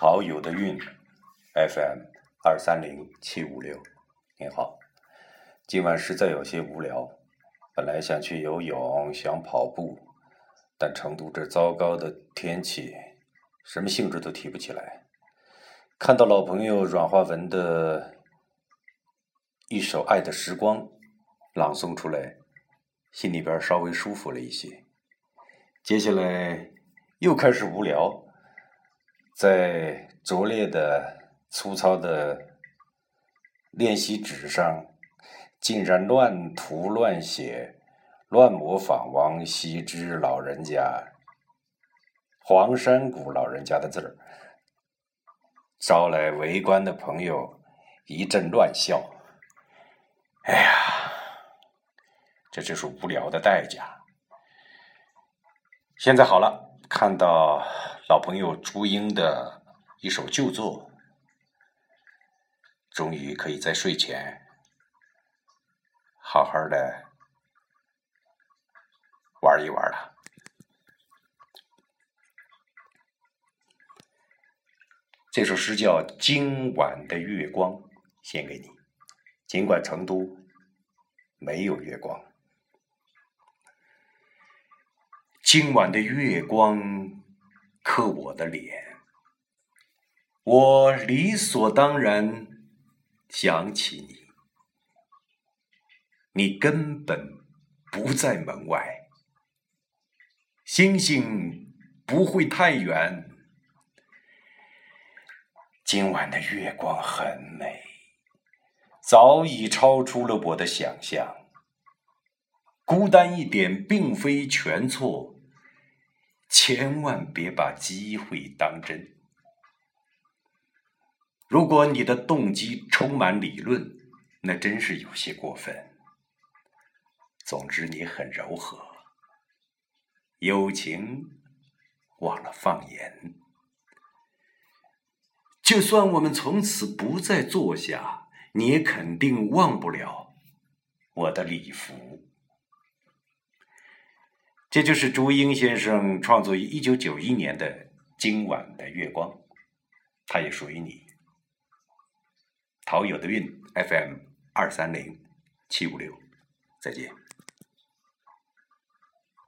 陶友的韵 FM 二三零七五六，您好，今晚实在有些无聊，本来想去游泳，想跑步，但成都这糟糕的天气，什么兴致都提不起来。看到老朋友阮华文的一首《爱的时光》朗诵出来，心里边稍微舒服了一些。接下来又开始无聊。在拙劣的、粗糙的练习纸上，竟然乱涂乱写、乱模仿王羲之老人家、黄山谷老人家的字儿，招来围观的朋友一阵乱笑。哎呀，这就是无聊的代价。现在好了，看到。老朋友朱英的一首旧作，终于可以在睡前好好的玩一玩了。这首诗叫《今晚的月光》，献给你。尽管成都没有月光，今晚的月光。刻我的脸，我理所当然想起你，你根本不在门外，星星不会太远，今晚的月光很美，早已超出了我的想象，孤单一点并非全错。千万别把机会当真。如果你的动机充满理论，那真是有些过分。总之，你很柔和，友情忘了放言。就算我们从此不再坐下，你也肯定忘不了我的礼服。这就是朱英先生创作于一九九一年的《今晚的月光》，它也属于你。陶友的韵 FM 二三零七五六，再见。